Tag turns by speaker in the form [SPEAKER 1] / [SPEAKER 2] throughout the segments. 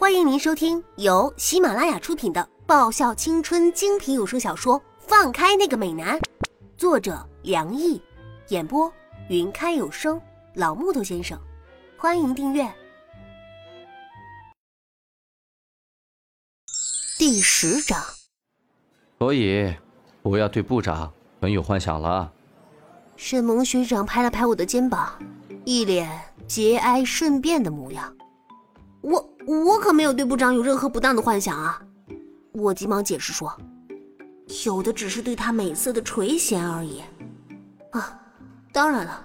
[SPEAKER 1] 欢迎您收听由喜马拉雅出品的爆笑青春精品有声小说《放开那个美男》，作者梁毅，演播云开有声老木头先生。欢迎订阅。第十章，
[SPEAKER 2] 所以不要对部长存有幻想了。
[SPEAKER 1] 沈萌学长拍了拍我的肩膀，一脸节哀顺变的模样。我我可没有对部长有任何不当的幻想啊！我急忙解释说，有的只是对他美色的垂涎而已。啊，当然了，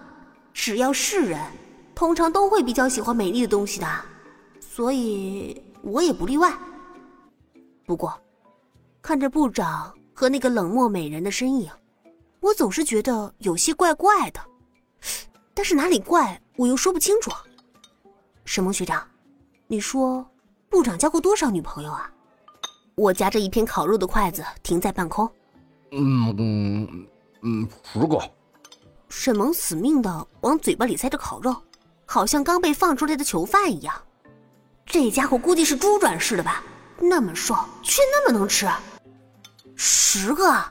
[SPEAKER 1] 只要是人，通常都会比较喜欢美丽的东西的，所以我也不例外。不过，看着部长和那个冷漠美人的身影。我总是觉得有些怪怪的，但是哪里怪我又说不清楚。沈梦学长，你说部长交过多少女朋友啊？我夹着一片烤肉的筷子停在半空。
[SPEAKER 3] 嗯嗯嗯，十个。
[SPEAKER 1] 沈萌死命的往嘴巴里塞着烤肉，好像刚被放出来的囚犯一样。这家伙估计是猪转世的吧？那么瘦却那么能吃。十个，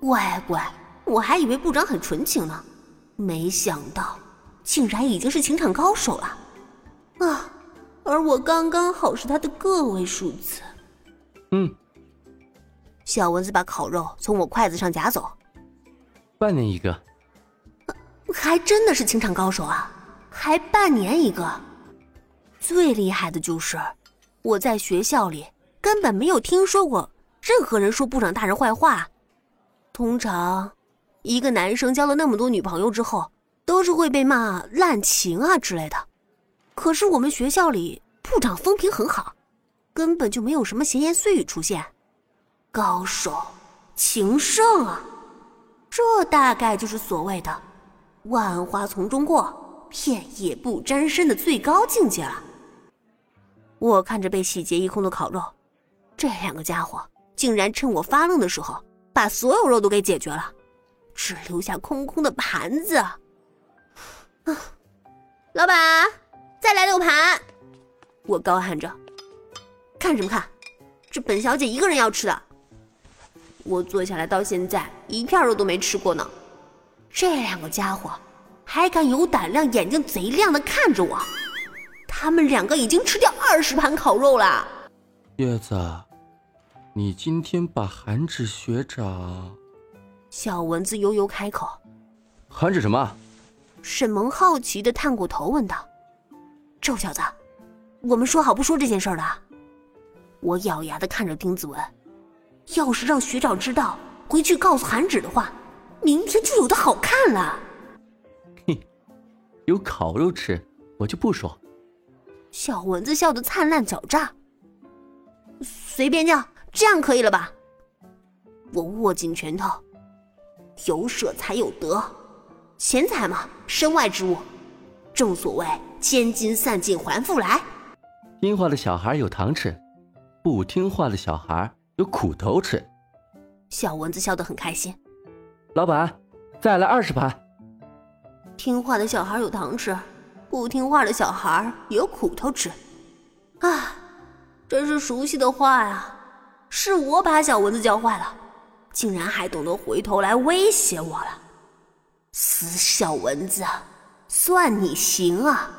[SPEAKER 1] 乖乖。我还以为部长很纯情呢，没想到竟然已经是情场高手了，啊！而我刚刚好是他的个位数字。
[SPEAKER 2] 嗯。
[SPEAKER 1] 小蚊子把烤肉从我筷子上夹走。
[SPEAKER 2] 半年一个。
[SPEAKER 1] 还真的是情场高手啊！还半年一个。最厉害的就是我在学校里根本没有听说过任何人说部长大人坏话，通常。一个男生交了那么多女朋友之后，都是会被骂滥情啊之类的。可是我们学校里部长风评很好，根本就没有什么闲言碎语出现。高手，情圣啊，这大概就是所谓的“万花丛中过，片叶不沾身”的最高境界了。我看着被洗劫一空的烤肉，这两个家伙竟然趁我发愣的时候，把所有肉都给解决了。只留下空空的盘子。啊，老板，再来六盘！我高喊着。看什么看？这本小姐一个人要吃的。我坐下来到现在一片肉都没吃过呢。这两个家伙还敢有胆量，眼睛贼亮的看着我。他们两个已经吃掉二十盘烤肉了。
[SPEAKER 2] 叶子，你今天把韩芷学长。
[SPEAKER 1] 小蚊子悠悠开口：“
[SPEAKER 2] 含着什么？”
[SPEAKER 1] 沈萌好奇的探过头问道：“臭小子，我们说好不说这件事的？”我咬牙的看着丁子文：“要是让学长知道，回去告诉韩芷的话，明天就有的好看了。”
[SPEAKER 2] 嘿，有烤肉吃，我就不说。
[SPEAKER 1] 小蚊子笑得灿烂狡诈：“随便叫，这样可以了吧？”我握紧拳头。有舍才有得，钱财嘛，身外之物。正所谓千金散尽还复来。
[SPEAKER 2] 听话的小孩有糖吃，不听话的小孩有苦头吃。
[SPEAKER 1] 小蚊子笑得很开心。
[SPEAKER 2] 老板，再来二十盘。
[SPEAKER 1] 听话的小孩有糖吃，不听话的小孩有苦头吃。啊，真是熟悉的话呀！是我把小蚊子教坏了。竟然还懂得回头来威胁我了，死小蚊子，算你行啊！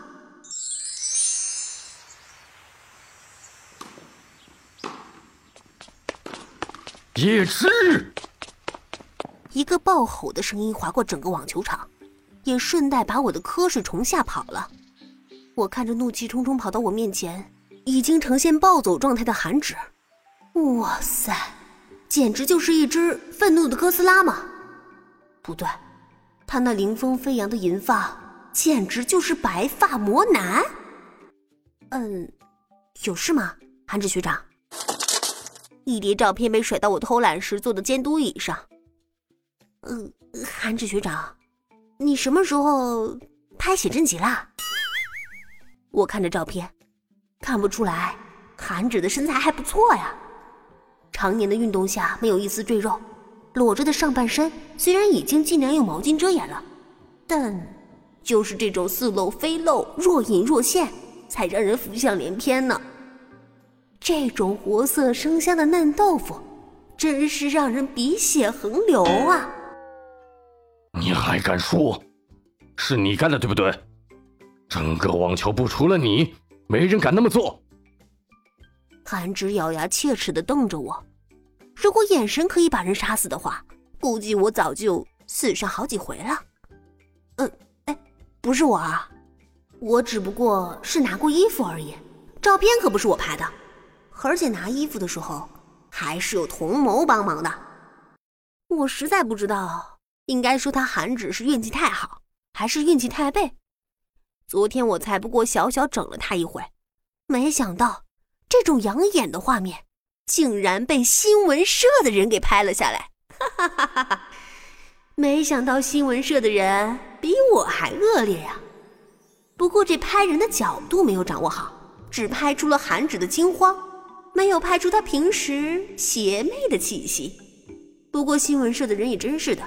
[SPEAKER 3] 叶痴！
[SPEAKER 1] 一个暴吼的声音划过整个网球场，也顺带把我的瞌睡虫吓跑了。我看着怒气冲冲跑到我面前，已经呈现暴走状态的韩芷，哇塞！简直就是一只愤怒的哥斯拉嘛！不对，他那凌风飞扬的银发，简直就是白发魔男。嗯，有事吗，韩芷学长？一叠照片被甩到我偷懒时坐的监督椅上。嗯，韩芷学长，你什么时候拍写真集啦？我看着照片，看不出来，韩芷的身材还不错呀。常年的运动下没有一丝赘肉，裸着的上半身虽然已经尽量用毛巾遮掩了，但就是这种似露非露、若隐若现，才让人浮想联翩呢。这种活色生香的嫩豆腐，真是让人鼻血横流啊！
[SPEAKER 3] 你还敢说？是你干的对不对？整个网球部除了你，没人敢那么做。
[SPEAKER 1] 韩芷咬牙切齿的瞪着我，如果眼神可以把人杀死的话，估计我早就死上好几回了。嗯，哎，不是我啊，我只不过是拿过衣服而已，照片可不是我拍的，而且拿衣服的时候还是有同谋帮忙的。我实在不知道，应该说他韩芷是运气太好，还是运气太背。昨天我才不过小小整了他一回，没想到这种养眼的画面，竟然被新闻社的人给拍了下来。哈哈哈哈哈！没想到新闻社的人比我还恶劣呀。不过这拍人的角度没有掌握好，只拍出了韩芷的惊慌，没有拍出她平时邪魅的气息。不过新闻社的人也真是的，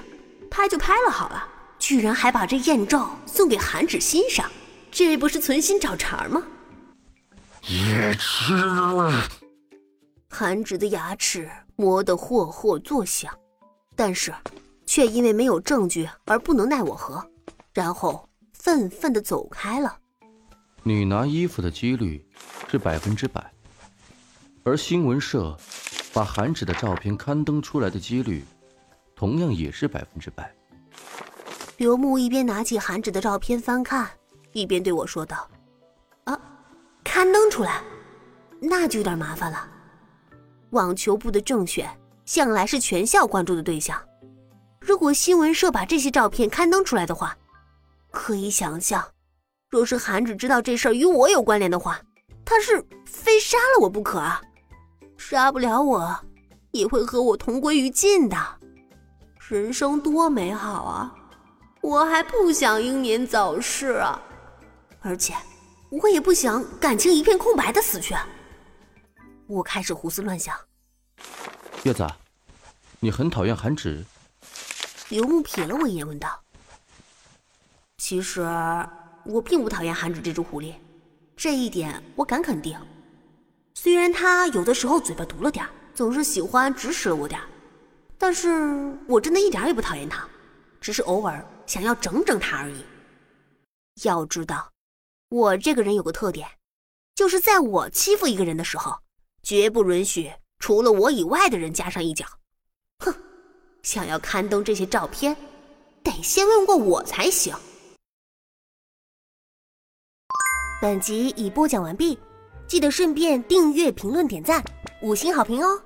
[SPEAKER 1] 拍就拍了好了，居然还把这艳照送给韩芷欣赏，这不是存心找茬吗？
[SPEAKER 3] 也吃了！
[SPEAKER 1] 韩芷的牙齿磨得霍霍作响，但是。却因为没有证据而不能奈我何，然后愤愤的走开了。
[SPEAKER 2] 你拿衣服的几率是百分之百，而新闻社把韩芷的照片刊登出来的几率，同样也是百分之百。
[SPEAKER 1] 刘牧一边拿起韩芷的照片翻看，一边对我说道：“啊，刊登出来，那就有点麻烦了。网球部的正选向来是全校关注的对象。”如果新闻社把这些照片刊登出来的话，可以想象，若是韩芷知道这事儿与我有关联的话，他是非杀了我不可啊！杀不了我，也会和我同归于尽的。人生多美好啊！我还不想英年早逝啊！而且，我也不想感情一片空白的死去。我开始胡思乱想。
[SPEAKER 2] 叶子，你很讨厌韩芷？
[SPEAKER 1] 刘牧瞥了我一眼，问道：“其实我并不讨厌韩芷这只狐狸，这一点我敢肯定。虽然他有的时候嘴巴毒了点总是喜欢指使了我点但是我真的一点也不讨厌他，只是偶尔想要整整他而已。要知道，我这个人有个特点，就是在我欺负一个人的时候，绝不允许除了我以外的人加上一脚。！”想要刊登这些照片，得先问过我才行。本集已播讲完毕，记得顺便订阅、评论、点赞、五星好评哦！